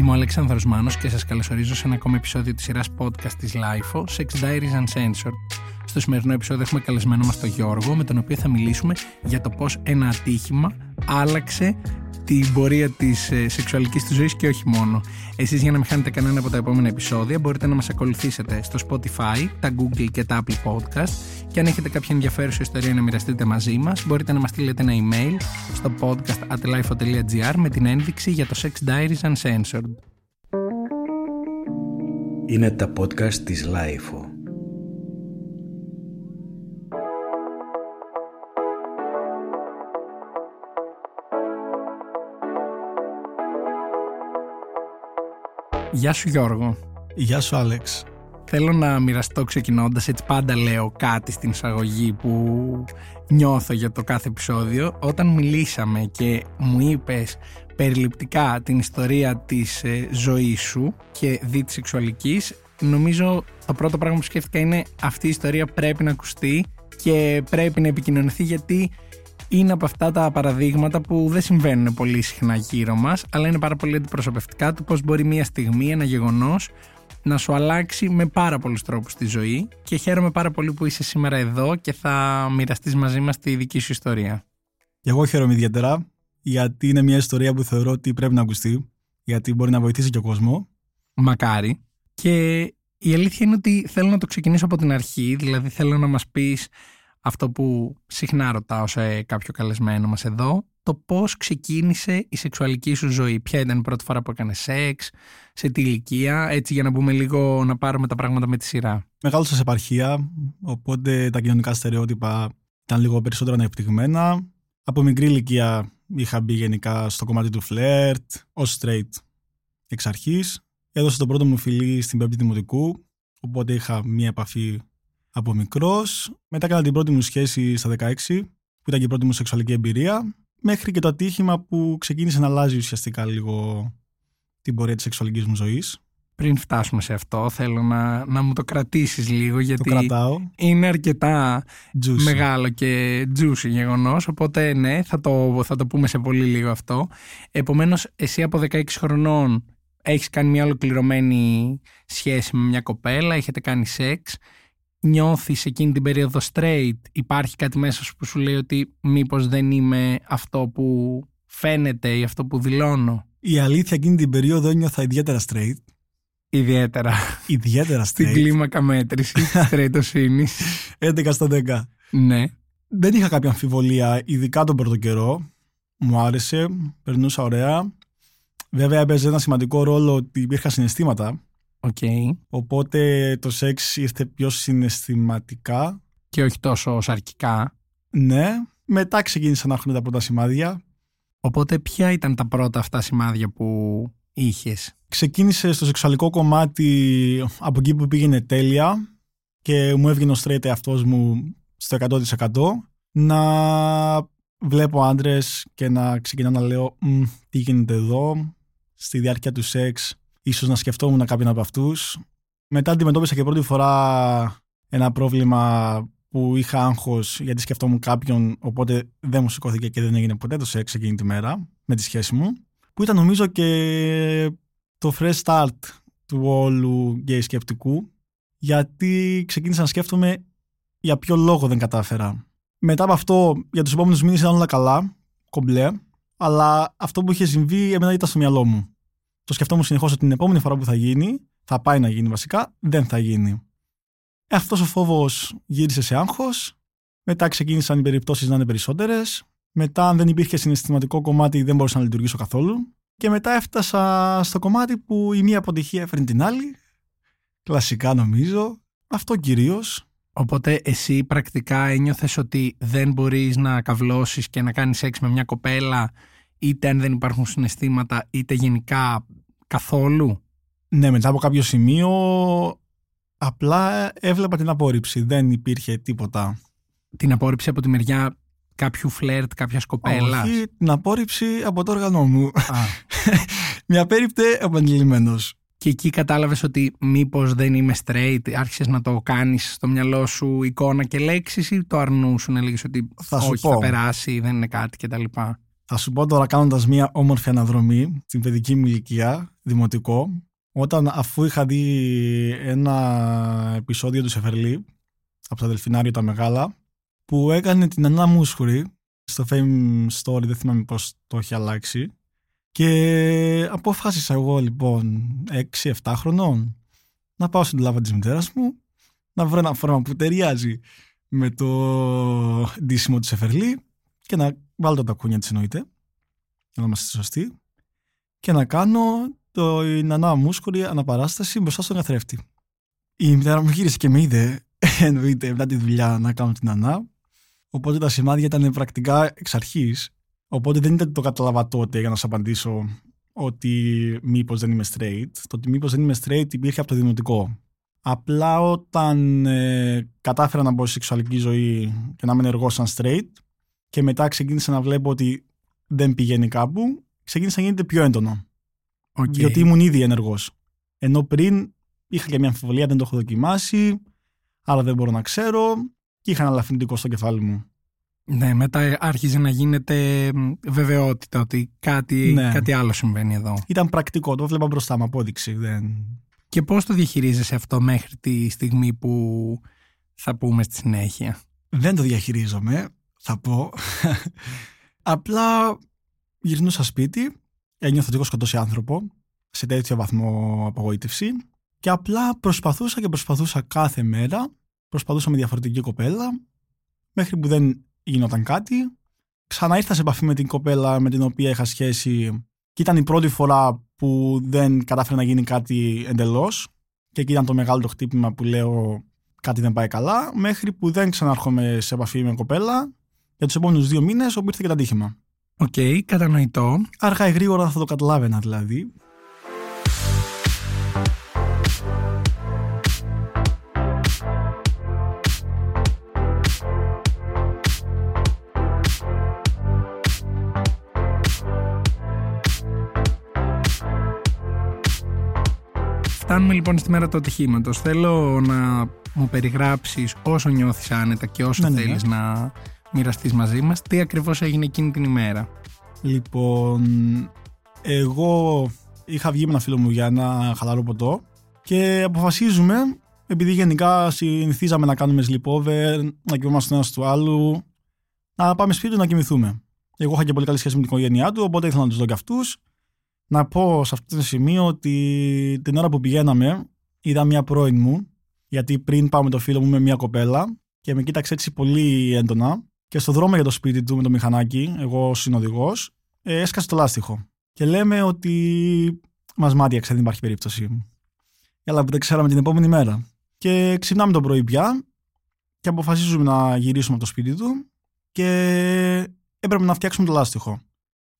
Είμαι ο Αλέξανδρος Μάνος και σας καλωσορίζω σε ένα ακόμα επεισόδιο της σειράς podcast της LIFO, Sex Diaries Uncensored. Στο σημερινό επεισόδιο έχουμε καλεσμένο μας τον Γιώργο, με τον οποίο θα μιλήσουμε για το πώς ένα ατύχημα άλλαξε την πορεία της ε, σεξουαλικής του ζωής και όχι μόνο. Εσείς, για να μην χάνετε κανένα από τα επόμενα επεισόδια, μπορείτε να μας ακολουθήσετε στο Spotify, τα Google και τα Apple Podcast. Και αν έχετε κάποια ενδιαφέρουσα ιστορία να μοιραστείτε μαζί μας, μπορείτε να μας στείλετε ένα email στο podcast at lifeo.gr με την ένδειξη για το Sex Diaries Uncensored. Είναι τα podcast της Lifeo. Γεια σου Γιώργο. Γεια σου Άλεξ. Θέλω να μοιραστώ ξεκινώντας, έτσι πάντα λέω κάτι στην εισαγωγή που νιώθω για το κάθε επεισόδιο. Όταν μιλήσαμε και μου είπες περιληπτικά την ιστορία της ε, ζωής σου και δι της σεξουαλικής, νομίζω το πρώτο πράγμα που σκέφτηκα είναι αυτή η ιστορία πρέπει να ακουστεί και πρέπει να επικοινωνηθεί γιατί είναι από αυτά τα παραδείγματα που δεν συμβαίνουν πολύ συχνά γύρω μας, αλλά είναι πάρα πολύ αντιπροσωπευτικά του πώς μπορεί μια στιγμή, ένα γεγονός, να σου αλλάξει με πάρα πολλούς τρόπους τη ζωή. Και χαίρομαι πάρα πολύ που είσαι σήμερα εδώ και θα μοιραστείς μαζί μας τη δική σου ιστορία. Και εγώ χαίρομαι ιδιαίτερα, γιατί είναι μια ιστορία που θεωρώ ότι πρέπει να ακουστεί, γιατί μπορεί να βοηθήσει και ο κόσμο. Μακάρι. Και η αλήθεια είναι ότι θέλω να το ξεκινήσω από την αρχή, δηλαδή θέλω να μας πεις αυτό που συχνά ρωτάω σε κάποιο καλεσμένο μας εδώ, το πώς ξεκίνησε η σεξουαλική σου ζωή. Ποια ήταν η πρώτη φορά που έκανες σεξ, σε τι ηλικία, έτσι για να μπούμε λίγο να πάρουμε τα πράγματα με τη σειρά. Μεγάλωσα σε επαρχία, οπότε τα κοινωνικά στερεότυπα ήταν λίγο περισσότερο ανεπτυγμένα. Από μικρή ηλικία είχα μπει γενικά στο κομμάτι του φλερτ, ως straight εξ αρχής. Έδωσα το πρώτο μου φιλί στην πέμπτη δημοτικού, οπότε είχα μία επαφή από μικρός. Μετά έκανα την πρώτη μου σχέση στα 16, που ήταν και η πρώτη μου σεξουαλική εμπειρία. Μέχρι και το ατύχημα που ξεκίνησε να αλλάζει ουσιαστικά λίγο την πορεία της σεξουαλικής μου ζωής. Πριν φτάσουμε σε αυτό, θέλω να, να μου το κρατήσεις λίγο γιατί κρατάω. είναι αρκετά μεγάλο και juicy γεγονός οπότε ναι, θα το, θα το πούμε σε πολύ λίγο αυτό. Επομένως, εσύ από 16 χρονών έχεις κάνει μια ολοκληρωμένη σχέση με μια κοπέλα, έχετε κάνει σεξ νιώθεις εκείνη την περίοδο straight, υπάρχει κάτι μέσα σου που σου λέει ότι μήπως δεν είμαι αυτό που φαίνεται ή αυτό που δηλώνω; Η αλήθεια εκείνη την περίοδο ένιωθα ιδιαίτερα straight. Ιδιαίτερα. Ιδιαίτερα straight. Στην κλίμακα μέτρησης της straightοσύνης. 11 στα 10. Ναι. Δεν είχα κάποια αμφιβολία, ειδικά τον πρώτο καιρό. Μου άρεσε, περνούσα ωραία. Βέβαια έπαιζε ένα σημαντικό ρόλο ότι υπήρχαν συναισθήματα Okay. Οπότε το σεξ ήρθε πιο συναισθηματικά. Και όχι τόσο σαρκικά. Ναι. Μετά ξεκίνησαν να έχουν τα πρώτα σημάδια. Οπότε ποια ήταν τα πρώτα αυτά σημάδια που είχες; Ξεκίνησε στο σεξουαλικό κομμάτι από εκεί που πήγαινε τέλεια και μου έβγαινε ο straight αυτός μου στο 100% να βλέπω άντρες και να ξεκινάω να λέω τι γίνεται εδώ στη διάρκεια του σεξ ίσως να σκεφτόμουν κάποιον από αυτούς. Μετά αντιμετώπισα και πρώτη φορά ένα πρόβλημα που είχα άγχος γιατί σκεφτόμουν κάποιον οπότε δεν μου σηκώθηκε και δεν έγινε ποτέ το σεξ εκείνη τη μέρα με τη σχέση μου που ήταν νομίζω και το fresh start του όλου γκέι σκεπτικού γιατί ξεκίνησα να σκέφτομαι για ποιο λόγο δεν κατάφερα. Μετά από αυτό για τους επόμενους μήνες ήταν όλα καλά, κομπλέ, αλλά αυτό που είχε συμβεί εμένα ήταν στο μυαλό μου το σκεφτόμουν συνεχώς ότι την επόμενη φορά που θα γίνει, θα πάει να γίνει βασικά, δεν θα γίνει. Ε, Αυτός ο φόβος γύρισε σε άγχος. Μετά ξεκίνησαν οι περιπτώσεις να είναι περισσότερες. Μετά, αν δεν υπήρχε συναισθηματικό κομμάτι, δεν μπορούσα να λειτουργήσω καθόλου. Και μετά έφτασα στο κομμάτι που η μία αποτυχία έφερε την άλλη. Κλασικά νομίζω. Αυτό κυρίως. Οπότε εσύ πρακτικά ένιωθες ότι δεν μπορείς να καυλώσεις και να κάνεις σεξ με μια κοπέλα είτε αν δεν υπάρχουν συναισθήματα είτε γενικά καθόλου. Ναι, μετά από κάποιο σημείο απλά έβλεπα την απόρριψη. Δεν υπήρχε τίποτα. Την απόρριψη από τη μεριά κάποιου φλερτ, κάποια κοπέλα. Όχι, την απόρριψη από το όργανο μου. Μια περίπτε επανειλημμένο. Και εκεί κατάλαβες ότι μήπως δεν είμαι straight, άρχισες να το κάνεις στο μυαλό σου εικόνα και λέξεις ή το αρνούσουν, έλεγε ότι θα όχι, θα περάσει, δεν είναι κάτι κτλ. Θα σου πω τώρα κάνοντας μια όμορφη αναδρομή στην παιδική μου ηλικία, δημοτικό, όταν αφού είχα δει ένα επεισόδιο του Σεφερλί από το Δελφινάριο τα Μεγάλα, που έκανε την Ανά Μούσχουρη στο Fame Story, δεν θυμάμαι πώς το έχει αλλάξει. Και αποφάσισα εγώ λοιπόν 6-7 χρονών να πάω στην λάβα της μητέρας μου, να βρω ένα φόρμα που ταιριάζει με το ντύσιμο του Σεφερλί και να βάλω τα τακούνια της εννοείται, για να είμαστε σωστοί, και να κάνω το Νανά Μούσκουρη αναπαράσταση μπροστά στον καθρέφτη. Η μητέρα μου γύρισε και με είδε, εννοείται, μετά τη δουλειά να κάνω την Νανά. Οπότε τα σημάδια ήταν πρακτικά εξ αρχής. Οπότε δεν ήταν το κατάλαβα τότε για να σας απαντήσω ότι μήπως δεν είμαι straight. Το ότι μήπως δεν είμαι straight υπήρχε από το δημοτικό. Απλά όταν ε, κατάφερα να μπω στη σεξουαλική ζωή και να είμαι ενεργός σαν straight και μετά ξεκίνησα να βλέπω ότι δεν πηγαίνει κάπου, ξεκίνησε να γίνεται πιο έντονο. Okay. Γιατί ήμουν ήδη ενεργός. Ενώ πριν είχα και μια αμφιβολία, δεν το έχω δοκιμάσει, αλλά δεν μπορώ να ξέρω και είχα ένα ελαφρυντικό στο κεφάλι μου. Ναι, μετά άρχιζε να γίνεται βεβαιότητα ότι κάτι, Ναι. κάτι άλλο συμβαίνει εδώ. Ήταν πρακτικό, το βλέπα μπροστά μου, απόδειξη. Δεν... Και πώς το διαχειρίζεσαι αυτό μέχρι τη στιγμή που θα πούμε στη συνέχεια; δεν το διαχειρίζομαι, θα πω. Απλά γυρνούσα σπίτι, ένιωθα ότι έχω σκοτώσει άνθρωπο σε τέτοιο βαθμό απογοήτευση και απλά προσπαθούσα και προσπαθούσα κάθε μέρα, προσπαθούσα με διαφορετική κοπέλα, μέχρι που δεν γινόταν κάτι. Ξανά ήρθα σε επαφή με την κοπέλα με την οποία είχα σχέση και ήταν η πρώτη φορά που δεν κατάφερε να γίνει κάτι εντελώς και εκεί ήταν το μεγάλο το χτύπημα που λέω κάτι δεν πάει καλά, μέχρι που δεν ξανάρχομαι σε επαφή με κοπέλα για τους επόμενους δύο μήνες, όπου ήρθε και το ατύχημα. Οκ, κατανοητό. Αργά ή γρήγορα θα το καταλάβαινα δηλαδή. Φτάνουμε λοιπόν στη μέρα του ατυχήματος. Θέλω να μου περιγράψεις όσο νιώθεις άνετα και όσο Ναι, ναι, ναι. θέλεις να μοιραστείς μαζί μας τι ακριβώς έγινε εκείνη την ημέρα. Λοιπόν, εγώ είχα βγει με ένα φίλο μου για ένα χαλαρό ποτό και αποφασίζουμε, επειδή γενικά συνηθίζαμε να κάνουμε sleepover, να κοιμόμαστε ένας του άλλου, να πάμε σπίτι του να κοιμηθούμε. Εγώ είχα και πολύ καλή σχέση με την οικογένειά του, οπότε ήθελα να τους δω και αυτούς. Να πω σε αυτό το σημείο ότι την ώρα που πηγαίναμε, είδα μια πρώην μου, γιατί πριν πάω με το φίλο μου με μια κοπέλα και με κοίταξε έτσι πολύ έντονα. Και στο δρόμο για το σπίτι του με το μηχανάκι, εγώ συνοδηγός, ε, έσκασε το λάστιχο. Και λέμε ότι μας μάτιαξε, δεν υπάρχει περίπτωση. Αλλά που δεν ξέραμε την επόμενη μέρα. Και ξυπνάμε το πρωί πια και αποφασίζουμε να γυρίσουμε από το σπίτι του και έπρεπε να φτιάξουμε το λάστιχο.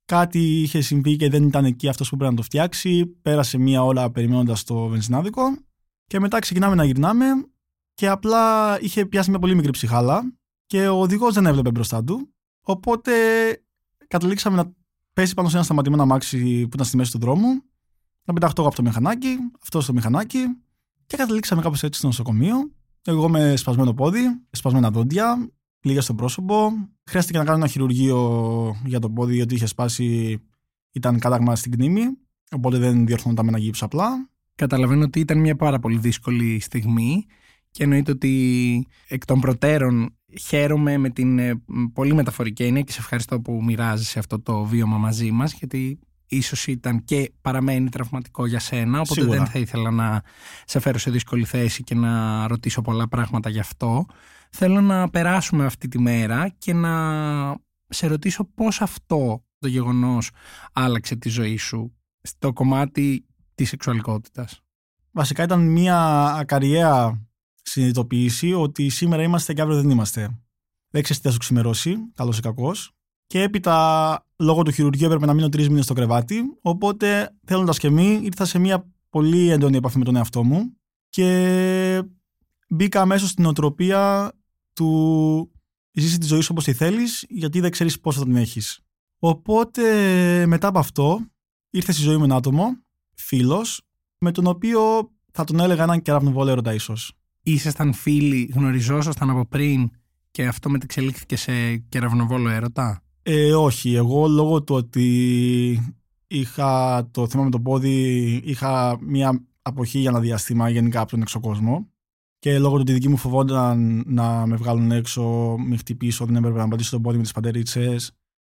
Κάτι είχε συμβεί και δεν ήταν εκεί αυτός που πρέπει να το φτιάξει. Πέρασε μία ώρα περιμένοντας το βενζινάδικο και μετά ξεκινάμε να γυρνάμε και απλά είχε πιάσει μια πολύ μικρή ψυχάλα και ο οδηγός δεν έβλεπε μπροστά του. Οπότε καταλήξαμε να πέσει πάνω σε ένα σταματημένο αμάξι που ήταν στη μέση του δρόμου, να πεταχτώ εγώ από το μηχανάκι, αυτό στο μηχανάκι και καταλήξαμε κάπως έτσι στο νοσοκομείο. Εγώ με σπασμένο πόδι, σπασμένα δόντια, πληγέ στο πρόσωπο. Χρειάστηκε να κάνω ένα χειρουργείο για το πόδι, γιατί είχε σπάσει, ήταν κάταγμα στην κνήμη. Οπότε δεν διορθώνονταν με ένα γύψο απλά. Καταλαβαίνω ότι ήταν μια πάρα πολύ δύσκολη στιγμή και εννοείται ότι εκ των προτέρων χαίρομαι με την ε, πολύ μεταφορική έννοια και σε ευχαριστώ που μοιράζεσαι αυτό το βίωμα μαζί μας γιατί ίσως ήταν και παραμένει τραυματικό για σένα οπότε Σίγουρα. δεν θα ήθελα να σε φέρω σε δύσκολη θέση και να ρωτήσω πολλά πράγματα γι' αυτό. Θέλω να περάσουμε αυτή τη μέρα και να σε ρωτήσω πώς αυτό το γεγονός άλλαξε τη ζωή σου στο κομμάτι της σεξουαλικότητας. Βασικά ήταν μια ακαριαία συνειδητοποίηση ότι σήμερα είμαστε και αύριο δεν είμαστε. Δεν ξέρεις τι θα σου ξημερώσει, καλός ή κακός. Και έπειτα, λόγω του χειρουργείου, έπρεπε να μείνω τρεις μήνες στο κρεβάτι. Οπότε, θέλοντας και μη, ήρθα σε μια πολύ έντονη επαφή με τον εαυτό μου και μπήκα αμέσως στην οτροπία του ζήσει τη ζωή σου όπως τη θέλεις, γιατί δεν ξέρεις πώς θα την έχεις. Οπότε, μετά από αυτό, ήρθε στη ζωή μου ένα άτομο, φίλος, με τον οποίο θα τον έλεγα έναν κεραυνοβόλο έρωτα ίσως. Ήσασταν φίλοι, γνωριζόσασταν από πριν και αυτό μετεξελίχθηκε σε κεραυνοβόλο έρωτα; Ε, όχι, εγώ λόγω του ότι είχα το θέμα με το πόδι, είχα μια αποχή για ένα διαστήμα γενικά από τον εξωκόσμο και λόγω του ότι οι δικοί μου φοβόνταν να με βγάλουν έξω, με χτυπήσω, δεν έπρεπε να πατήσω το πόδι με τις παντερίτσε.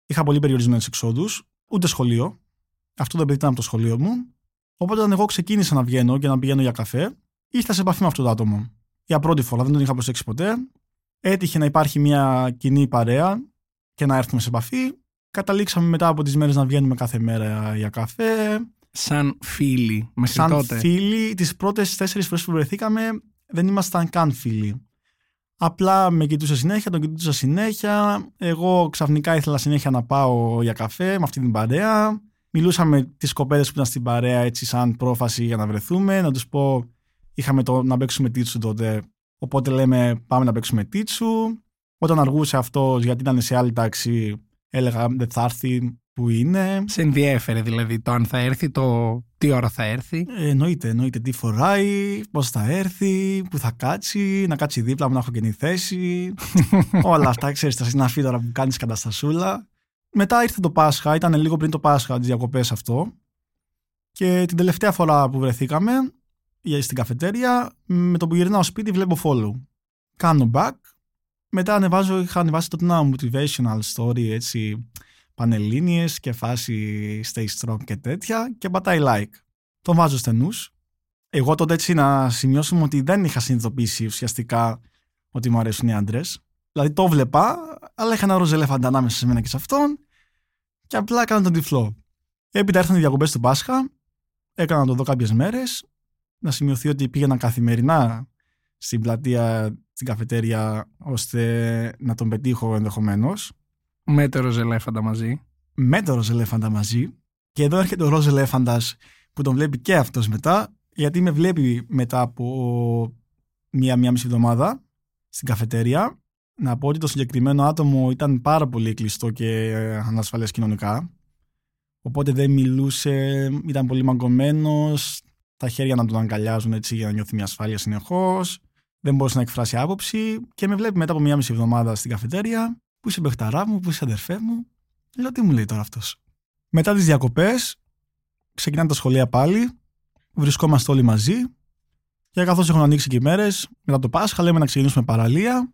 Είχα πολύ περιορισμένους εξόδους, ούτε σχολείο. Αυτό δεν ήταν από το σχολείο μου. Οπότε όταν εγώ ξεκίνησα να βγαίνω και να πηγαίνω για καφέ, ήρθα σε επαφή με αυτό το άτομο. Για πρώτη φορά, δεν τον είχα προσέξει ποτέ. Έτυχε να υπάρχει μια κοινή παρέα και να έρθουμε σε επαφή. Καταλήξαμε μετά από τις μέρες να βγαίνουμε κάθε μέρα για καφέ. Σαν φίλοι, μέχρι Σαν τότε. φίλοι, τις πρώτες τέσσερις φορές που βρεθήκαμε, δεν ήμασταν καν φίλοι. Απλά με κοιτούσε συνέχεια, τον κοιτούσα συνέχεια. Εγώ ξαφνικά ήθελα συνέχεια να πάω για καφέ με αυτή την παρέα. Μιλούσα με τις κοπέλες που ήταν στην παρέα έτσι σαν πρόφαση για να βρεθούμε. Να τους πω, είχαμε το να παίξουμε τίτσου τότε. Οπότε λέμε πάμε να παίξουμε τίτσου. Όταν αργούσε αυτός γιατί ήταν σε άλλη τάξη, έλεγα δεν θα έρθει που είναι. Σε ενδιέφερε δηλαδή το αν θα έρθει, το τι ώρα θα έρθει. Ε, εννοείται, εννοείται τι φοράει, πώς θα έρθει, που θα κάτσει, να κάτσει δίπλα μου να έχω καινή θέση. Όλα αυτά, ξέρεις, τα συναφή τώρα που κάνεις καταστασούλα. Μετά ήρθε το Πάσχα, ήταν λίγο πριν το Πάσχα, τις διακοπές αυτό. Και την τελευταία φορά που βρεθήκαμε για- στην καφετέρια, με το που γυρνάω σπίτι, βλέπω follow. Κάνω back. Μετά ανεβάζω, είχα ανεβάσει τότε ένα motivational story, έτσι, πανελλήνιες και φάση stay strong και τέτοια και πατάει like. Τον βάζω στενούς. Εγώ τότε έτσι να σημειώσουμε ότι δεν είχα συνειδητοποιήσει ουσιαστικά ότι μου αρέσουν οι άντρες. Δηλαδή το βλέπα, αλλά είχα ένα ροζ ελέφαντα ανάμεσα σε μένα και σε αυτόν και απλά έκανα τον τυφλό. Έπειτα ήρθαν οι διακοπές του Πάσχα, έκανα να το δω κάποιες μέρες, να σημειωθεί ότι πήγαινα καθημερινά στην πλατεία, στην καφετέρια, ώστε να τον πετύχω ενδεχομένως. Με το ροζελέφαντα μαζί. με το ροζ ελέφαντα μαζί. Και εδώ έρχεται ο ροζ ελέφαντας που τον βλέπει και αυτός μετά, γιατί με βλέπει μετά από μία-μία μισή εβδομάδα στην καφετέρια. Να πω ότι το συγκεκριμένο άτομο ήταν πάρα πολύ κλειστό και ε, ανασφαλές κοινωνικά. Οπότε δεν μιλούσε, ήταν πολύ μαγκωμένος, τα χέρια να τον αγκαλιάζουν έτσι για να νιώθει μια ασφάλεια συνεχώς. Δεν μπορούσε να εκφράσει άποψη και με βλέπει μετά από μία μισή εβδομάδα στην καφετέρια. Πού είσαι μπεχταρά μου, πού είσαι αδερφέ μου. Λέω τι μου λέει τώρα αυτός. Μετά τις διακοπές ξεκινάνε τα σχολεία πάλι, βρισκόμαστε όλοι μαζί και καθώς έχουν ανοίξει και οι μέρες, μετά το Πάσχα λέμε να ξεκινήσουμε παραλία.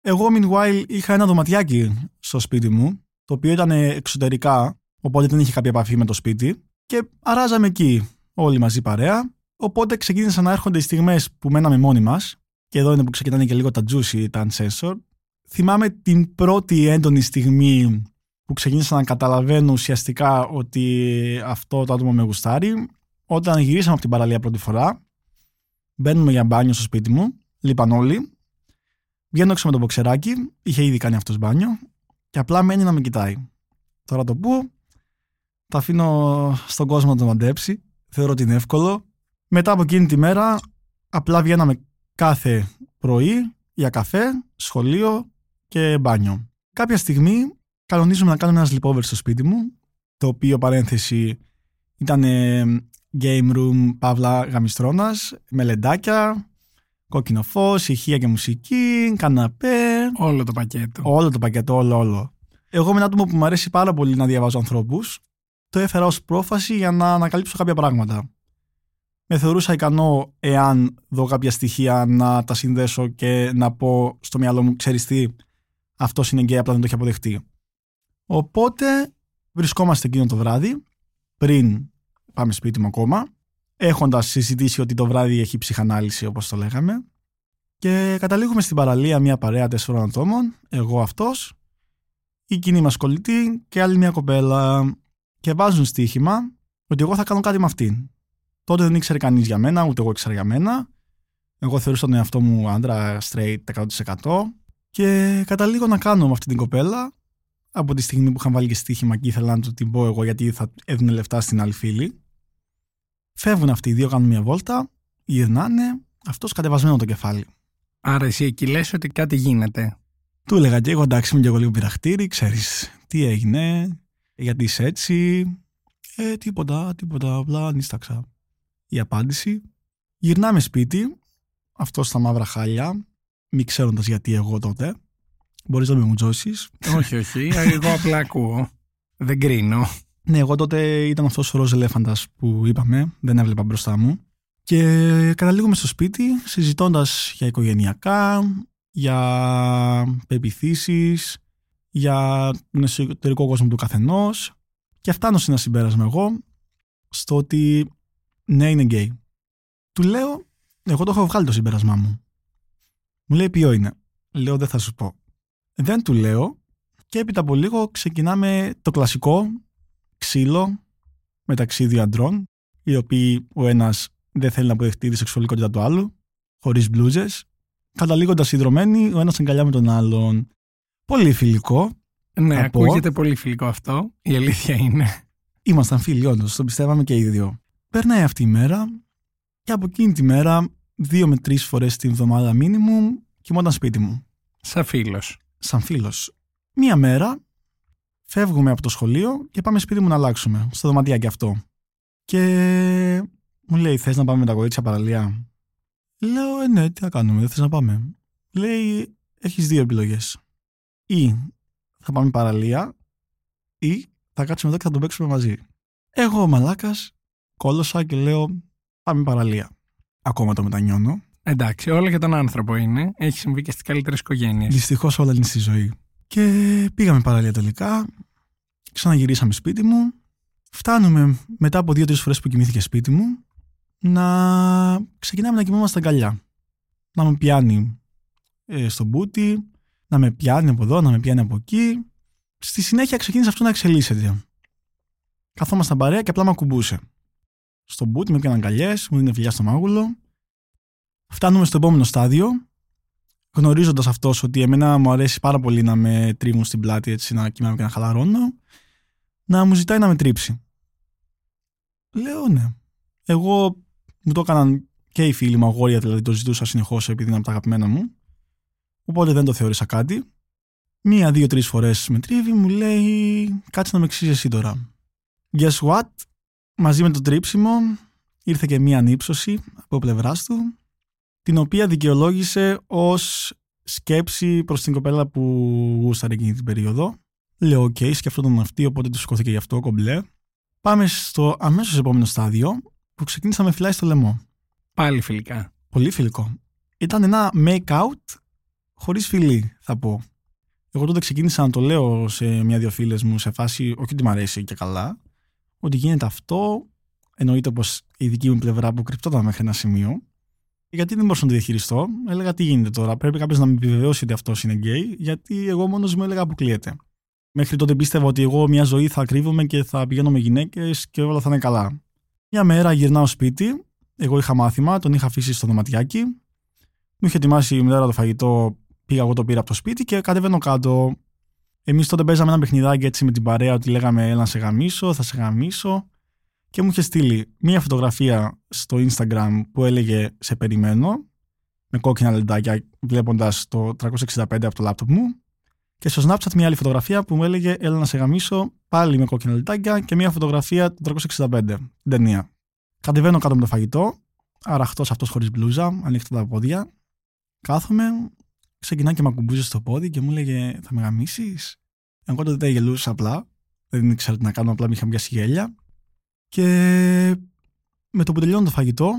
Εγώ meanwhile είχα ένα δωματιάκι στο σπίτι μου, το οποίο ήταν εξωτερικά, οπότε δεν είχε κάποια επαφή με το σπίτι και αράζαμε εκεί όλοι μαζί παρέα. Οπότε ξεκίνησαν να έρχονται οι στιγμές που μέναμε μόνοι μας και εδώ είναι που ξεκινάνε και λίγο τα juicy, τα unsensor. Θυμάμαι την πρώτη έντονη στιγμή που ξεκίνησα να καταλαβαίνω ουσιαστικά ότι αυτό το άτομο με γουστάρει. Όταν γυρίσαμε από την παραλία πρώτη φορά, μπαίνουμε για μπάνιο στο σπίτι μου, λείπαν όλοι. Βγαίνω έξω με το μποξεράκι, είχε ήδη κάνει αυτός μπάνιο και απλά μένει να με κοιτάει. Τώρα το πού, τα αφήνω στον κόσμο να το μαντέψει. Θεωρώ ότι είναι εύκολο. Μετά από εκείνη τη μέρα, απλά βγαίναμε κάθε πρωί για καφέ, σχολείο και μπάνιο. Κάποια στιγμή κανονίζουμε να κάνουμε ένας sleepover στο σπίτι μου, το οποίο παρένθεση ήταν ε, game room παύλα γαμιστρώνας, με λεντάκια, κόκκινο φως, ηχεία και μουσική, καναπέ, Όλο το πακέτο. όλο το πακέτο, όλο όλο. Εγώ είμαι ένα άτομο που μου αρέσει πάρα πολύ να διαβάζω ανθρώπους, το έφερα ως πρόφαση για να ανακαλύψω κάποια πράγματα. Με θεωρούσα ικανό εάν δω κάποια στοιχεία να τα συνδέσω και να πω στο μυαλό μου, ξέρεις τι, αυτός είναι γκέι, απλά δεν το έχει αποδεχτεί. Οπότε βρισκόμαστε εκείνο το βράδυ, πριν πάμε σπίτι μου ακόμα, έχοντας συζητήσει ότι το βράδυ έχει ψυχανάλυση όπως το λέγαμε και καταλήγουμε στην παραλία μια παρέα τέσσερων ατόμων, εγώ αυτός, η κοινή μας κολλητή και άλλη μια κοπέλα και βάζουν στοίχημα ότι εγώ θα κάνω κάτι με αυτήν. Τότε δεν ήξερε κανείς για μένα, ούτε εγώ ήξερα για μένα. Εγώ θεωρούσα τον εαυτό μου άντρα straight 100% και καταλήγω να κάνω με αυτή την κοπέλα από τη στιγμή που είχαν βάλει και στοίχημα και ήθελα να του την πω εγώ γιατί θα έδινε λεφτά στην άλλη φίλη. Φεύγουν αυτοί οι δύο, κάνουν μια βόλτα, γυρνάνε, αυτός κατεβασμένο το κεφάλι. Άρα εσύ εκεί λες ότι κάτι γίνεται. Του έλεγα και εγώ εντάξει είμαι και εγώ λίγο πειραχτήρι, ξέρεις τι έγινε, γιατί είσαι έτσι. Ε, τίποτα, τίποτα, απλά νίσταξα. Η απάντηση. Γυρνάμε σπίτι, αυτό στα μαύρα χάλια, μη ξέροντας γιατί εγώ τότε. Μπορείς να με μουτζώσει. όχι, όχι. Εγώ απλά ακούω. Δεν κρίνω. Ναι, εγώ τότε ήταν αυτός ο ροζ ελέφαντας που είπαμε. Δεν έβλεπα μπροστά μου. Και καταλήγουμε στο σπίτι συζητώντας για οικογενειακά, για πεπιθήσεις, για τον εσωτερικό κόσμο του καθενός. Και φτάνω σε ένα συμπέρασμα εγώ στο ότι ναι, είναι γκέι. Του λέω, εγώ το έχω βγάλει το συμπέρασμά μου. Μου λέει ποιο είναι; Λέω δεν θα σου πω. Δεν του λέω και έπειτα από λίγο ξεκινάμε το κλασικό ξύλο μεταξύ δύο αντρών οι οποίοι ο ένας δεν θέλει να αποδεχτεί τη σεξουαλικότητα του άλλου χωρίς μπλούζες καταλήγοντας συνδρομένοι ο ένας αγκαλιά με τον άλλον. Πολύ φιλικό. Ναι, ακούγεται πολύ φιλικό αυτό. Η αλήθεια είναι. Ήμασταν φίλοι όντως, το πιστεύαμε και οι δύο. Περνάει αυτή η μέρα και από εκείνη τη μέρα δύο με τρεις φορές την εβδομάδα μήνυμου κοιμόταν σπίτι μου. Σαν φίλος. Σαν φίλος. Μία μέρα φεύγουμε από το σχολείο και πάμε σπίτι μου να αλλάξουμε. Στο δωματιάκι αυτό. Και μου λέει: Θες να πάμε με τα κορίτσια παραλία; Λέω: Ε, ναι, τι να κάνουμε, δεν θες να πάμε. Λέει: Έχεις δύο επιλογές. Ή θα πάμε παραλία, ή θα κάτσουμε εδώ και θα τον παίξουμε μαζί. Εγώ ο μαλάκας κόλωσα και λέω: Πάμε παραλία. Ακόμα το μετανιώνω. Εντάξει, όλα για τον άνθρωπο είναι. Έχει συμβεί και στις καλύτερες οικογένειες. Δυστυχώς όλα είναι στη ζωή. Και πήγαμε παραλία τελικά. Ξαναγυρίσαμε σπίτι μου. Φτάνουμε μετά από δύο-τρεις φορές που κοιμήθηκε σπίτι μου να ξεκινάμε να κοιμόμαστε αγκαλιά. Να με πιάνει ε, στο μπούτι, να με πιάνει από εδώ, να με πιάνει από εκεί. Στη συνέχεια ξεκίνησε αυτό να εξελίσσεται. Καθόμασταν παρέα και απλά με ακουμπούσε. Στο μπούτι με πιάνει αγκαλιέ, μου δίνει φιλιά στο μάγουλο Φτάνουμε στο επόμενο στάδιο, γνωρίζοντας αυτός ότι εμένα μου αρέσει πάρα πολύ να με τρίβουν στην πλάτη, έτσι να κοιμάμαι και να χαλαρώνω, να μου ζητάει να με τρίψει. Λέω ναι. Εγώ μου το έκαναν και οι φίλοι μου αγόρια, δηλαδή το ζητούσα συνεχώς επειδή είναι από τα αγαπημένα μου. Οπότε δεν το θεώρησα κάτι. Μία, δύο, τρεις φορές με τρίβει, μου λέει κάτσε να με τρίξεις εσύ τώρα. Guess what? Μαζί με το τρίψιμο ήρθε και μία ανύψωση από πλευράς του την οποία δικαιολόγησε ως σκέψη προς την κοπέλα που γούσταρε εκείνη την περίοδο. Λέω, οκ, okay, σκεφτόταν αυτή, οπότε του σηκώθηκε γι' αυτό, κομπλέ. Πάμε στο αμέσως επόμενο στάδιο, που ξεκίνησα με φιλάει στο λαιμό. Πάλι φιλικά. Πολύ φιλικό. Ήταν ένα make-out χωρίς φιλή, θα πω. Εγώ τότε ξεκίνησα να το λέω σε μια-δυο φίλες μου σε φάση, όχι ότι μου αρέσει και καλά, ότι γίνεται αυτό. Εννοείται πως η δική μου πλευρά αποκρυπτόταν μέχρι ένα σημείο. Γιατί δεν μπορούσα να το διαχειριστώ. Έλεγα τι γίνεται τώρα. Πρέπει κάποιος να με επιβεβαιώσει ότι αυτός είναι γκέι, γιατί εγώ μόνος μου έλεγα αποκλείεται. Μέχρι τότε πίστευα ότι εγώ μια ζωή θα κρύβομαι και θα πηγαίνω με γυναίκες και όλα θα είναι καλά. Μια μέρα γυρνάω σπίτι, εγώ είχα μάθημα, τον είχα αφήσει στο δωματιάκι. Μου είχε ετοιμάσει η μητέρα το φαγητό, πήγα εγώ το πήρα από το σπίτι και κατεβαίνω κάτω. Εμείς τότε παίζαμε ένα παιχνιδάκι έτσι με την παρέα ότι λέγαμε Έλα να σε γαμίσω, θα σε γαμίσω και μου είχε στείλει μία φωτογραφία στο Instagram που έλεγε «Σε περιμένω» με κόκκινα λεντάκια βλέποντας το 365 από το λάπτοπ μου και στο Snapchat μια άλλη φωτογραφία που μου έλεγε «Έλα να σε γαμίσω» πάλι με κόκκινα λεντάκια και μια φωτογραφία του 365, την ταινία. Κατεβαίνω κάτω με το φαγητό, αραχτός αυτός χωρίς μπλούζα, ανοιχτά τα πόδια. Κάθομαι, ξεκινάει και με ακουμπούζει στο πόδι και μου έλεγε «Θα με γαμίσεις» Εγώ τότε δεν γελούσα απλά, δεν ήξερα τι να κάνω, απλά με είχα πιάσει γέλια. Και με το που τελειώνει το φαγητό,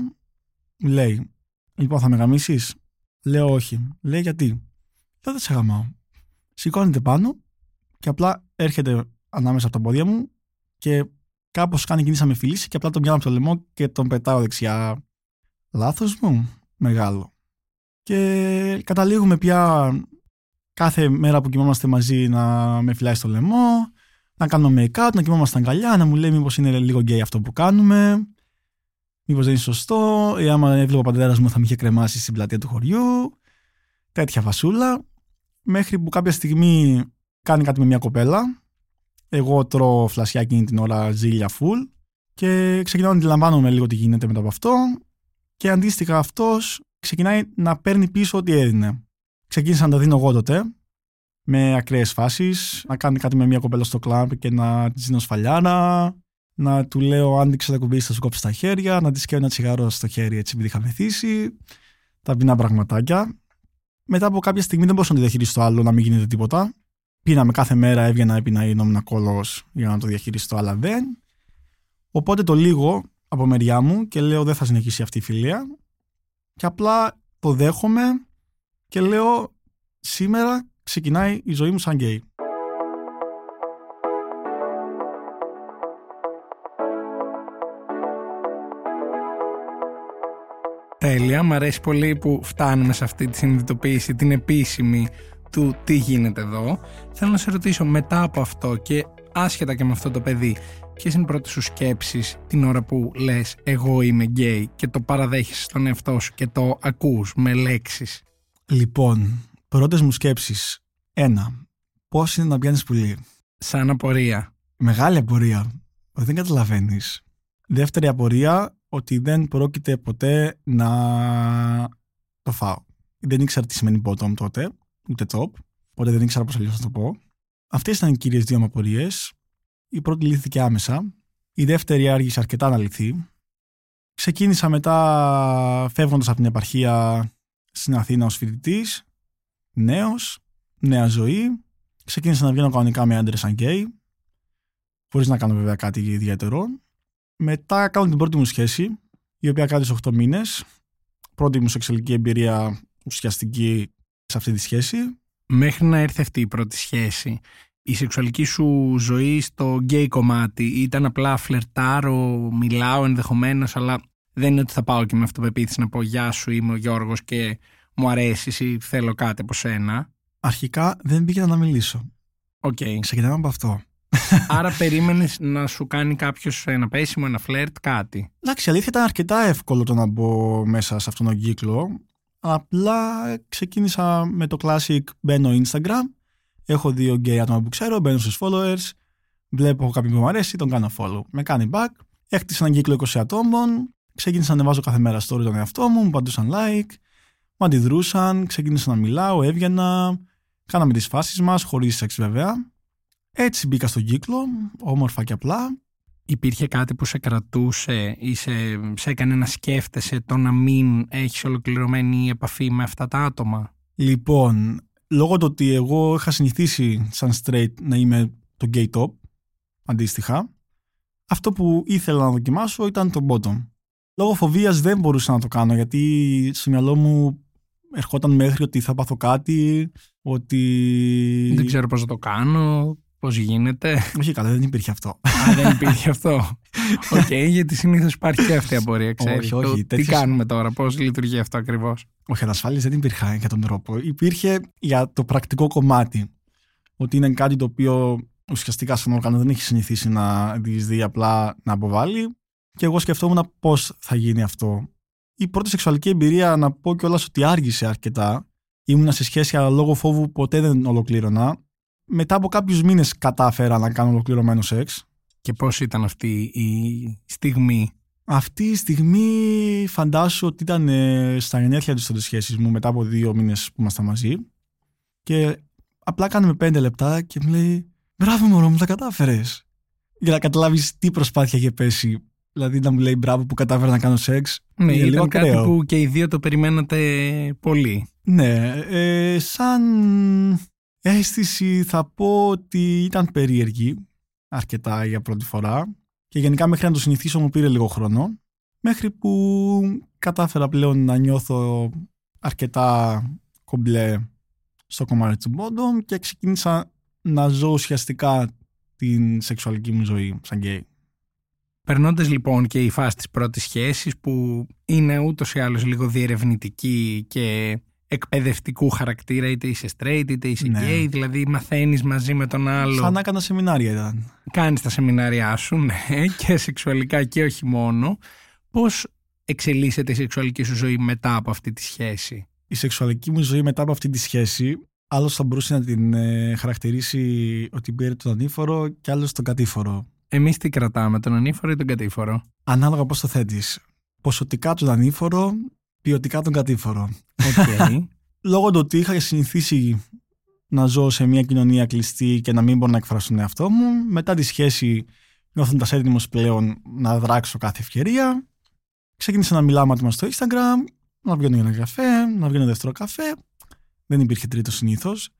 μου λέει, λοιπόν θα με γαμίσεις; Λέω όχι. Λέει γιατί; Λέω δεν σε γαμάω. Σηκώνεται πάνω και απλά έρχεται ανάμεσα από τα πόδια μου και κάπως κάνει κινήσει με φιλήσει και απλά τον πιάνω από το λαιμό και τον πετάω δεξιά. Λάθος μου. Μεγάλο. Και καταλήγουμε πια κάθε μέρα που κοιμόμαστε μαζί να με φυλάει στο λαιμό, να κάνουμε make-out, να κοιμόμαστε αγκαλιά, να μου λέει μήπως είναι λίγο γκέι αυτό που κάνουμε, μήπως δεν είναι σωστό, ή άμα έβλεπε ο πατέρας μου θα με είχε κρεμάσει στην πλατεία του χωριού. Τέτοια φασούλα. Μέχρι που κάποια στιγμή κάνει κάτι με μια κοπέλα. Εγώ τρώω φλασιά εκείνη την ώρα ζήλια full και ξεκινάω να αντιλαμβάνομαι λίγο τι γίνεται μετά από αυτό. Και αντίστοιχα αυτός ξεκινάει να παίρνει πίσω ό,τι έδινε. Ξεκίνησα να τα δίνω εγώ τότε με ακραίες φάσεις, να κάνει κάτι με μια κοπέλα στο κλαμπ και να της δίνω σφαλιάρα, να του λέω άνοιξε τα κουμπί, θα σου κόψει τα χέρια, να της σκέφτομαι ένα τσιγάρο στο χέρι έτσι επειδή είχα μεθύσει, τα πεινά πραγματάκια. Μετά από κάποια στιγμή δεν μπορούσα να το διαχειριστώ το άλλο, να μην γίνεται τίποτα. Πίναμε κάθε μέρα, έβγαινα, έπινα ή νόμινα κόλος για να το διαχειριστώ, αλλά δεν. Οπότε το λίγο από μεριά μου και λέω δεν θα συνεχίσει αυτή η φιλία. Και απλά το δέχομαι και λέω σήμερα ξεκινάει η ζωή μου σαν γκέι. Τέλεια, μου αρέσει πολύ που φτάνουμε σε αυτή τη συνειδητοποίηση, την επίσημη του τι γίνεται εδώ. Θέλω να σε ρωτήσω μετά από αυτό και άσχετα και με αυτό το παιδί, ποιες είναι οι πρώτες σου σκέψεις την ώρα που λες Εγώ είμαι γκέι και το παραδέχεσαι στον εαυτό σου και το ακούς με λέξεις; Λοιπόν, πρώτες μου σκέψεις. Ένα. Πώς είναι να πιάνεις πουλί; Σαν απορία. Μεγάλη απορία. Δεν καταλαβαίνεις. Δεύτερη απορία, ότι δεν πρόκειται ποτέ να το φάω. Δεν ήξερα τι σημαίνει bottom τότε, ούτε top, οπότε δεν ήξερα πώς αλλιώς να το πω. Αυτές ήταν οι κύριες δύο απορίες. Η πρώτη λύθηκε άμεσα. Η δεύτερη άργησε αρκετά να λυθεί. Ξεκίνησα μετά φεύγοντας από την επαρχία στην Αθήνα ως φοιτητής, νέος, νέα ζωή. Ξεκίνησα να βγαίνω κανονικά με άντρες σαν γκέι, χωρίς να κάνω βέβαια κάτι ιδιαίτερο. Μετά κάνω την πρώτη μου σχέση, η οποία κράτησε 8 μήνες. Πρώτη μου σεξουαλική εμπειρία ουσιαστική σε αυτή τη σχέση. Μέχρι να έρθει αυτή η πρώτη σχέση, η σεξουαλική σου ζωή στο γκέι κομμάτι ήταν απλά φλερτάρω, μιλάω ενδεχομένως, αλλά δεν είναι ότι θα πάω και με αυτοπεποίθηση να πω Γεια σου, είμαι ο Γιώργος και μου αρέσει ή θέλω κάτι από σένα. Αρχικά δεν πήγαινα να μιλήσω. Οκ. Okay. Ξεκινάμε από αυτό. Άρα περίμενες να σου κάνει κάποιος ένα πέσιμο, ένα φλερτ, κάτι. Εντάξει, αλήθεια ήταν αρκετά εύκολο το να μπω μέσα σε αυτόν τον κύκλο. Απλά ξεκίνησα με το classic μπαίνω Instagram. Έχω δύο γκέι άτομα που ξέρω, μπαίνω στους followers. Βλέπω κάποιον που μου αρέσει, τον κάνω follow. Με κάνει back. Έκτισα έναν κύκλο 20 ατόμων. Ξεκίνησα να ανεβάζω κάθε μέρα story τον εαυτό μου, μου απαντούσαν like. Μου αντιδρούσαν, ξεκίνησα να μιλάω, έβγαινα. Κάναμε τις φάσεις μας, χωρίς σεξ βέβαια. Έτσι μπήκα στον κύκλο, όμορφα και απλά. Υπήρχε κάτι που σε κρατούσε ή σε, σε έκανε να σκέφτεσαι το να μην έχεις ολοκληρωμένη επαφή με αυτά τα άτομα; Λοιπόν, λόγω του ότι εγώ είχα συνηθίσει σαν straight να είμαι το gay top, αντίστοιχα, αυτό που ήθελα να δοκιμάσω ήταν το bottom. Λόγω φοβίας δεν μπορούσα να το κάνω γιατί στο μυαλό μου ερχόταν μέχρι ότι θα πάθω κάτι, ότι... Δεν ξέρω πώς θα το κάνω, Πώς γίνεται; Όχι καλά, δεν υπήρχε αυτό. Α, δεν υπήρχε αυτό. Οκ, okay, γιατί συνήθως υπάρχει και αυτή η απορία, ξέρεις. Όχι, όχι. Τι κάνουμε τώρα, πώς λειτουργεί αυτό ακριβώς; Όχι, ανασφάλεια δεν υπήρχε για τον τρόπο. Υπήρχε για το πρακτικό κομμάτι. Ότι είναι κάτι το οποίο ουσιαστικά στο όργανο δεν έχει συνηθίσει να διεισδύει απλά να αποβάλλει. Και εγώ σκεφτόμουν πώς θα γίνει αυτό. Η πρώτη σεξουαλική εμπειρία, να πω κιόλας ότι άργησε αρκετά. Ήμουνα σε σχέση, αλλά λόγω φόβου ποτέ δεν ολοκλήρωνα μετά από κάποιους μήνες κατάφερα να κάνω ολοκληρωμένο σεξ. Και πώς ήταν αυτή η στιγμή; Αυτή η στιγμή φαντάσου ότι ήταν ε, στα γενέθλια της τότε σχέσης μου μετά από δύο μήνες που ήμασταν μαζί. Και απλά κάνουμε πέντε λεπτά και μου λέει Μπράβο, μωρό μου, τα κατάφερες. Για να καταλάβεις τι προσπάθεια είχε πέσει. Δηλαδή να μου λέει μπράβο που κατάφερα να κάνω σεξ. Ναι, είναι ήταν κάτι που και οι δύο το περιμένατε πολύ. Ναι, ε, σαν αίσθηση θα πω ότι ήταν περίεργη αρκετά για πρώτη φορά και γενικά μέχρι να το συνηθίσω μου πήρε λίγο χρόνο μέχρι που κατάφερα πλέον να νιώθω αρκετά κομπλέ στο κομμάτι του bottom και ξεκίνησα να ζω ουσιαστικά την σεξουαλική μου ζωή σαν γκέι. Περνώντας λοιπόν και η φάση της πρώτης σχέσης που είναι ούτως ή άλλως λίγο διερευνητική και εκπαιδευτικού χαρακτήρα, είτε είσαι straight είτε είσαι ναι. gay, δηλαδή μαθαίνεις μαζί με τον άλλο. Σαν να έκανα σεμινάρια ήταν. Κάνεις τα σεμινάρια σου, ναι, και σεξουαλικά και όχι μόνο. Πώς εξελίσσεται η σεξουαλική σου ζωή μετά από αυτή τη σχέση; Η σεξουαλική μου ζωή μετά από αυτή τη σχέση, άλλος θα μπορούσε να την ε, χαρακτηρίσει ότι πήρε τον ανήφορο και άλλος τον κατήφορο. Εμείς τι κρατάμε, τον ανήφορο ή τον κατήφορο; Ανάλογα πώς το θέτεις. Ποσοτικά τον ανήφορο, ποιοτικά τον κατήφορο. Okay. Λόγω του ότι είχα συνηθίσει να ζω σε μια κοινωνία κλειστή και να μην μπορώ να εκφράσω τον εαυτό μου, μετά τη σχέση νιώθοντα έτοιμο πλέον να δράξω κάθε ευκαιρία, ξεκίνησα να μιλάω άτομα στο Instagram, να βγαίνω για ένα καφέ, να βγαίνω δεύτερο καφέ. Δεν υπήρχε τρίτος συνήθως.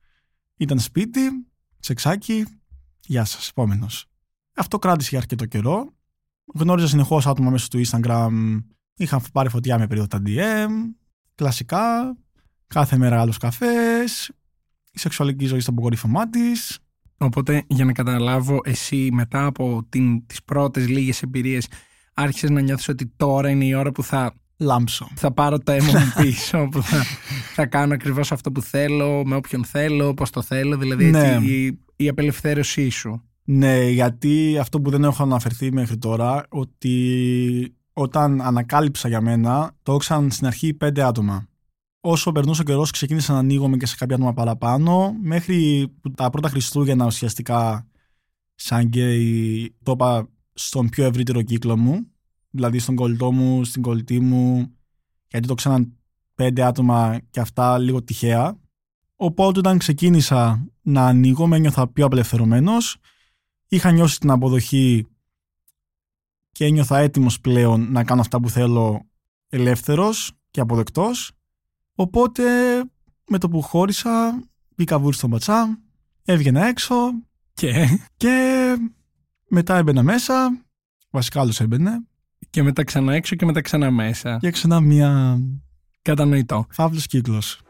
Ήταν σπίτι, σεξάκι, γεια σας, επόμενος. Αυτό κράτησε για αρκετό καιρό. Γνώριζα συνεχώς άτομα μέσω του Instagram. Είχαν πάρει φωτιά με περίοδο τα DM. Κλασικά. Κάθε μέρα άλλος καφές. Η σεξουαλική ζωή στο αποκορύφωμά της. Οπότε για να καταλάβω εσύ μετά από την, τις πρώτες λίγες εμπειρίες άρχισες να νιώθεις ότι τώρα είναι η ώρα που θα, Λάμψο. θα πάρω το αίμα μου πίσω, που θα, θα κάνω ακριβώς αυτό που θέλω, με όποιον θέλω, πώς το θέλω, δηλαδή Ναι. έτσι, η, η απελευθέρωσή σου. Ναι, γιατί αυτό που δεν έχω αναφερθεί μέχρι τώρα, ότι όταν ανακάλυψα για μένα, το έξαν στην αρχή πέντε άτομα. Όσο περνούσε ο καιρός, ξεκίνησα να ανοίγομαι και σε κάποια άτομα παραπάνω, μέχρι που τα πρώτα Χριστούγεννα ουσιαστικά, σαν γκέι, το είπα στον πιο ευρύτερο κύκλο μου, δηλαδή στον κολλητό μου, στην κολλητή μου, γιατί το ξέραν πέντε άτομα και αυτά λίγο τυχαία. Οπότε όταν ξεκίνησα να ανοίγω, ένιωθα πιο απελευθερωμένος είχα νιώσει την αποδοχή και ένιωθα έτοιμος πλέον να κάνω αυτά που θέλω ελεύθερος και αποδεκτός. Οπότε με το που χώρισα μπήκα βούρ στον πατσά, έβγαινα έξω Και, και μετά έμπαινα μέσα, βασικά άλλος έμπαινε και μετά ξανά έξω και μετά ξανά μέσα. και ξανά μια Κατανοητό. φαύλος κύκλος.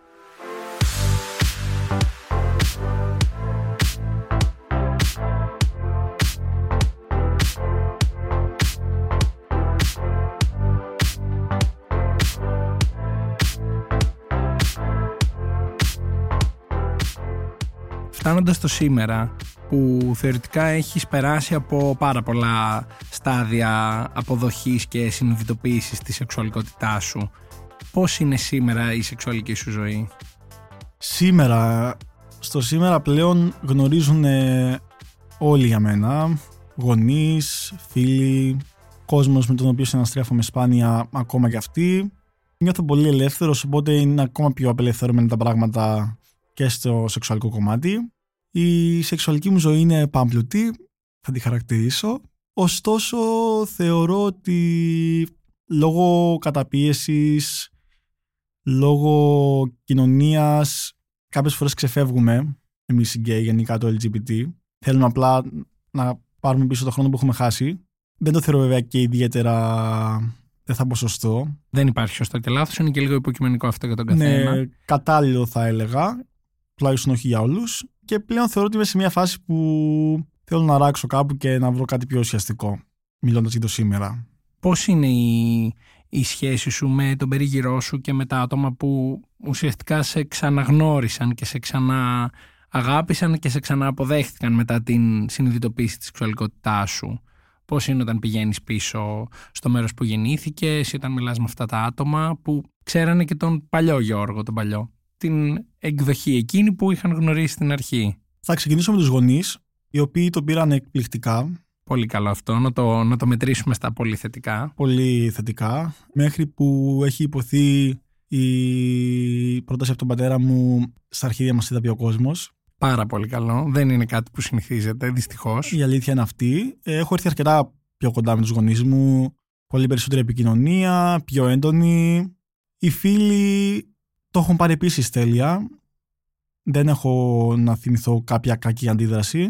Φτάνοντας στο σήμερα που θεωρητικά έχεις περάσει από πάρα πολλά στάδια αποδοχής και συνειδητοποίησης της σεξουαλικότητάς σου πώς είναι σήμερα η σεξουαλική σου ζωή; Σήμερα, στο σήμερα πλέον γνωρίζουν ε, όλοι για μένα, γονείς, φίλοι, κόσμος με τον οποίο συναστρέφομαι σπάνια ακόμα και αυτοί. Νιώθω πολύ ελεύθερος, οπότε είναι ακόμα πιο απελευθερωμένα τα πράγματα και στο σεξουαλικό κομμάτι. Η σεξουαλική μου ζωή είναι πάμπλουτη, θα τη χαρακτηρίσω. Ωστόσο, θεωρώ ότι λόγω καταπίεσης, λόγω κοινωνίας, κάποιες φορές ξεφεύγουμε εμείς οι γκέι, γενικά το LGBT. Θέλουμε απλά να πάρουμε πίσω το χρόνο που έχουμε χάσει. Δεν το θεωρώ βέβαια και ιδιαίτερα, δεν θα πω σωστό. δεν υπάρχει σωστό και λάθος είναι και λίγο υποκειμενικό αυτό για τον καθένα Ναι, κατάλληλο θα έλεγα, τουλάχιστον όχι για όλους. Και πλέον θεωρώ ότι είμαι σε μια φάση που θέλω να ράξω κάπου και να βρω κάτι πιο ουσιαστικό, μιλώντας για το σήμερα. Πώς είναι η, η σχέση σου με τον περίγυρό σου και με τα άτομα που ουσιαστικά σε ξαναγνώρισαν και σε ξανααγάπησαν και σε ξανααποδέχτηκαν μετά την συνειδητοποίηση της σεξουαλικότητάς σου; Πώς είναι όταν πηγαίνεις πίσω στο μέρος που γεννήθηκες ή όταν μιλάς με αυτά τα άτομα που ξέρανε και τον παλιό Γιώργο, τον παλιό; Την εκδοχή εκείνη που είχαν γνωρίσει στην αρχή. Θα ξεκινήσω με τους γονείς, οι οποίοι το πήραν εκπληκτικά, Πολύ καλό αυτό, να το, να το μετρήσουμε στα πολύ θετικά. πολύ θετικά, μέχρι που έχει υποθεί η πρόταση από τον πατέρα μου στα αρχίδια μας είδα πει ο κόσμος. Πάρα πολύ καλό. Δεν είναι κάτι που συνηθίζεται, δυστυχώς. Η αλήθεια είναι αυτή. Ε, Έχω έρθει αρκετά πιο κοντά με τους γονείς μου, πολύ περισσότερη επικοινωνία, πιο έντονη. Οι φίλοι το έχουν πάρει επίσης τέλεια. Δεν έχω να θυμηθώ κάποια κακή αντίδραση.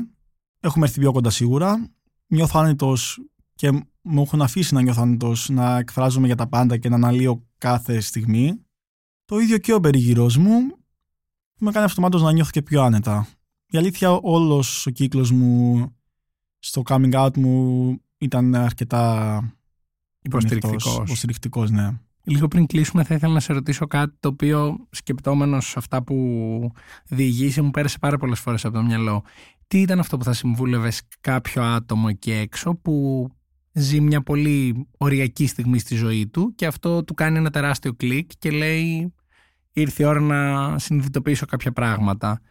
Έχουμε έρθει πιο κοντά σίγουρα. Νιώθω άνετος και μου έχουν αφήσει να νιώθω άνετος να εκφράζομαι για τα πάντα και να αναλύω κάθε στιγμή. Το ίδιο και ο περιγυρός μου που με κάνει αυτομάτως να νιώθω και πιο άνετα. Η αλήθεια όλος ο κύκλος μου στο coming out μου ήταν αρκετά Υποστηρικτικός. ανοιχτός, υποστηρικτικός, ναι. Λίγο πριν κλείσουμε θα ήθελα να σε ρωτήσω κάτι το οποίο σκεπτόμενος αυτά που διηγήσει μου πέρασε πάρα πολλές φορές από το μυαλό. Τι ήταν αυτό που θα συμβούλευες κάποιο άτομο εκεί έξω που ζει μια πολύ οριακή στιγμή στη ζωή του και αυτό του κάνει ένα τεράστιο κλικ και λέει ήρθε η ώρα να συνειδητοποιήσω κάποια πράγματα.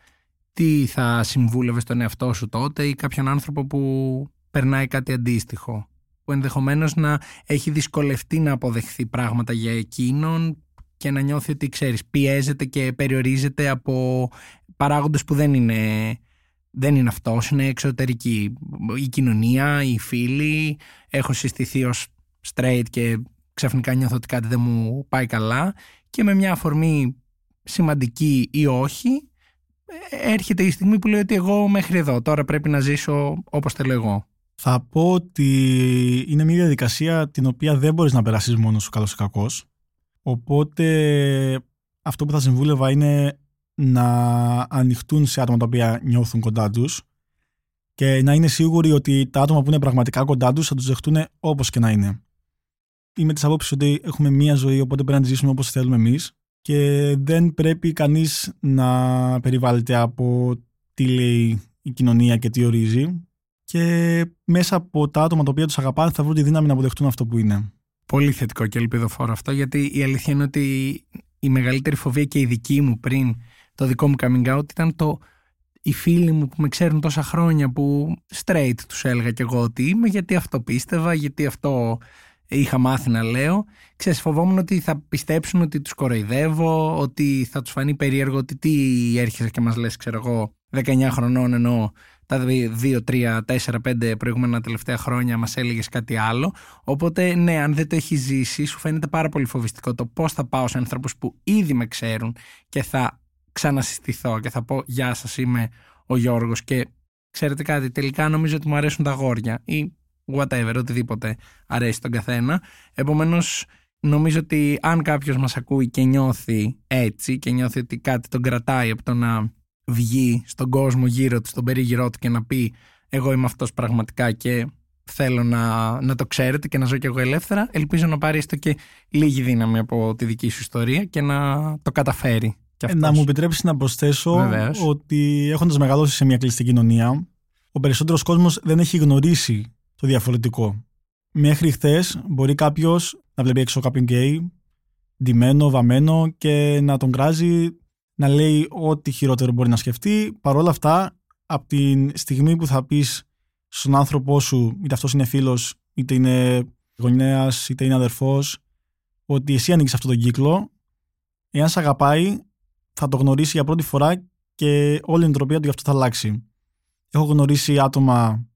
Τι θα συμβούλευες τον εαυτό σου τότε ή κάποιον άνθρωπο που περνάει κάτι αντίστοιχο; Που ενδεχομένως να έχει δυσκολευτεί να αποδεχθεί πράγματα για εκείνον και να νιώθει ότι ξέρεις πιέζεται και περιορίζεται από παράγοντες που δεν είναι, δεν είναι αυτός, είναι εξωτερική. Η κοινωνία, οι φίλοι, έχω συστηθεί ως straight και ξαφνικά νιώθω ότι κάτι δεν μου πάει καλά και με μια αφορμή σημαντική ή όχι, έρχεται η στιγμή που λέει ότι εγώ μέχρι εδώ, τώρα πρέπει να ζήσω όπως θέλω εγώ. Θα πω ότι είναι μια διαδικασία την οποία δεν μπορείς να περάσεις μόνος σου καλός ή κακός. Οπότε αυτό που θα συμβούλευα είναι να ανοιχτούν σε άτομα τα οποία νιώθουν κοντά τους και να είναι σίγουροι ότι τα άτομα που είναι πραγματικά κοντά τους θα τους δεχτούν όπως και να είναι. Είμαι της απόψης ότι έχουμε μία ζωή οπότε πρέπει να τη ζήσουμε όπως θέλουμε εμείς και δεν πρέπει κανείς να περιβάλλεται από τι λέει η κοινωνία και τι ορίζει και μέσα από τα άτομα τα οποία τους αγαπάνε θα βρουν τη δύναμη να αποδεχτούν αυτό που είναι. Πολύ θετικό και ελπιδοφόρο αυτό γιατί η αλήθεια είναι ότι η μεγαλύτερη φοβία και η δική μου πριν το δικό μου coming out ήταν το οι φίλοι μου που με ξέρουν τόσα χρόνια που straight τους έλεγα κι εγώ ότι είμαι γιατί αυτό πίστευα, γιατί αυτό είχα μάθει να λέω. Ξέρεις, φοβόμουν ότι θα πιστέψουν ότι τους κοροϊδεύω, ότι θα τους φανεί περίεργο ότι τι έρχεσαι και μας λες, ξέρω εγώ, 19 χρονών ενώ τα 2, 3, 4, 5 προηγούμενα τελευταία χρόνια μας έλεγες κάτι άλλο. Οπότε ναι, αν δεν το έχεις ζήσει, σου φαίνεται πάρα πολύ φοβιστικό το πώς θα πάω σε ανθρώπους που ήδη με ξέρουν και θα ξανασυστηθώ και θα πω «Γεια σας, είμαι ο Γιώργος» και ξέρετε κάτι, τελικά νομίζω ότι μου αρέσουν τα γόρια ή whatever, οτιδήποτε αρέσει τον καθένα. Επομένως, νομίζω ότι αν κάποιος μας ακούει και νιώθει έτσι και νιώθει ότι κάτι τον κρατάει από το να βγει στον κόσμο γύρω του, στον περίγυρό του και να πει εγώ είμαι αυτός πραγματικά και θέλω να, να το ξέρετε και να ζω κι εγώ ελεύθερα, ελπίζω να πάρει έστω και λίγη δύναμη από τη δική σου ιστορία και να το καταφέρει. Ε, να μου επιτρέψεις να προσθέσω Βεβαίως. ότι έχοντας μεγαλώσει σε μια κλειστή κοινωνία, ο περισσότερος κόσμος δεν έχει γνωρίσει το διαφορετικό. Μέχρι χθες μπορεί κάποιος να βλέπει έξω κάποιον γκέι, ντυμένο, βαμμένο και να τον κράζει, να λέει ό,τι χειρότερο μπορεί να σκεφτεί. Παρ' όλα αυτά, από τη στιγμή που θα πεις στον άνθρωπό σου, είτε αυτός είναι φίλος, είτε είναι γονέας, είτε είναι αδερφός, ότι εσύ ανοίγεις αυτόν τον κύκλο, εάν σε αγαπάει, θα το γνωρίσει για πρώτη φορά και όλη η εντροπία του γι' αυτό θα αλλάξει. Έχω γνωρίσει άτομα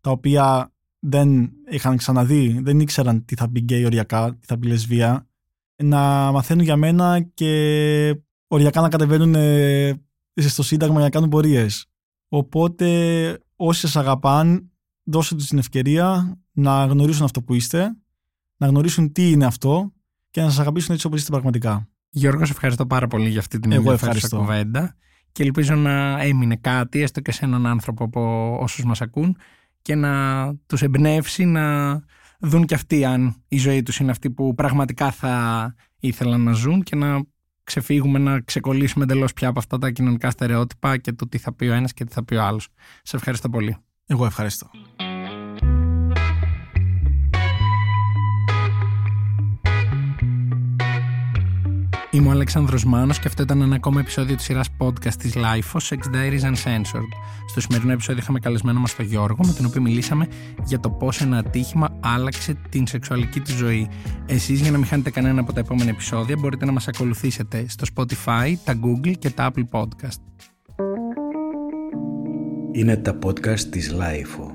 τα οποία δεν είχαν ξαναδεί, δεν ήξεραν τι θα πει γκέι οριακά, τι θα πει λεσβία, να μαθαίνουν για μένα και οριακά να κατεβαίνουν ε, στο Σύνταγμα για να κάνουν πορείες. Οπότε όσοι σας αγαπάν, δώστε τους την ευκαιρία να γνωρίσουν αυτό που είστε, να γνωρίσουν τι είναι αυτό και να σας αγαπήσουν έτσι όπως είστε πραγματικά. Γιώργος, σε ευχαριστώ πάρα πολύ για αυτή την ενδιαφέρουσα κουβέντα και ελπίζω να έμεινε κάτι, έστω και σε έναν άνθρωπο από όσους μας ακούν και να τους εμπνεύσει να δουν και αυτοί αν η ζωή τους είναι αυτή που πραγματικά θα ήθελαν να ζουν και να ξεφύγουμε, να ξεκολλήσουμε εντελώς πια από αυτά τα κοινωνικά στερεότυπα και το τι θα πει ο ένας και τι θα πει ο άλλος. Σε ευχαριστώ πολύ. Εγώ ευχαριστώ. Είμαι ο Αλέξανδρος Μάνος και αυτό ήταν ένα ακόμα επεισόδιο της σειράς podcast της LIFO, Sex Diaries Uncensored. Στο σημερινό επεισόδιο είχαμε καλεσμένο μας τον Γιώργο, με τον οποίο μιλήσαμε για το πώς ένα ατύχημα άλλαξε την σεξουαλική του ζωή. Εσείς για να μην χάνετε κανένα από τα επόμενα επεισόδια μπορείτε να μας ακολουθήσετε στο Spotify, τα Google και τα Apple Podcast. Είναι τα podcast της LIFO.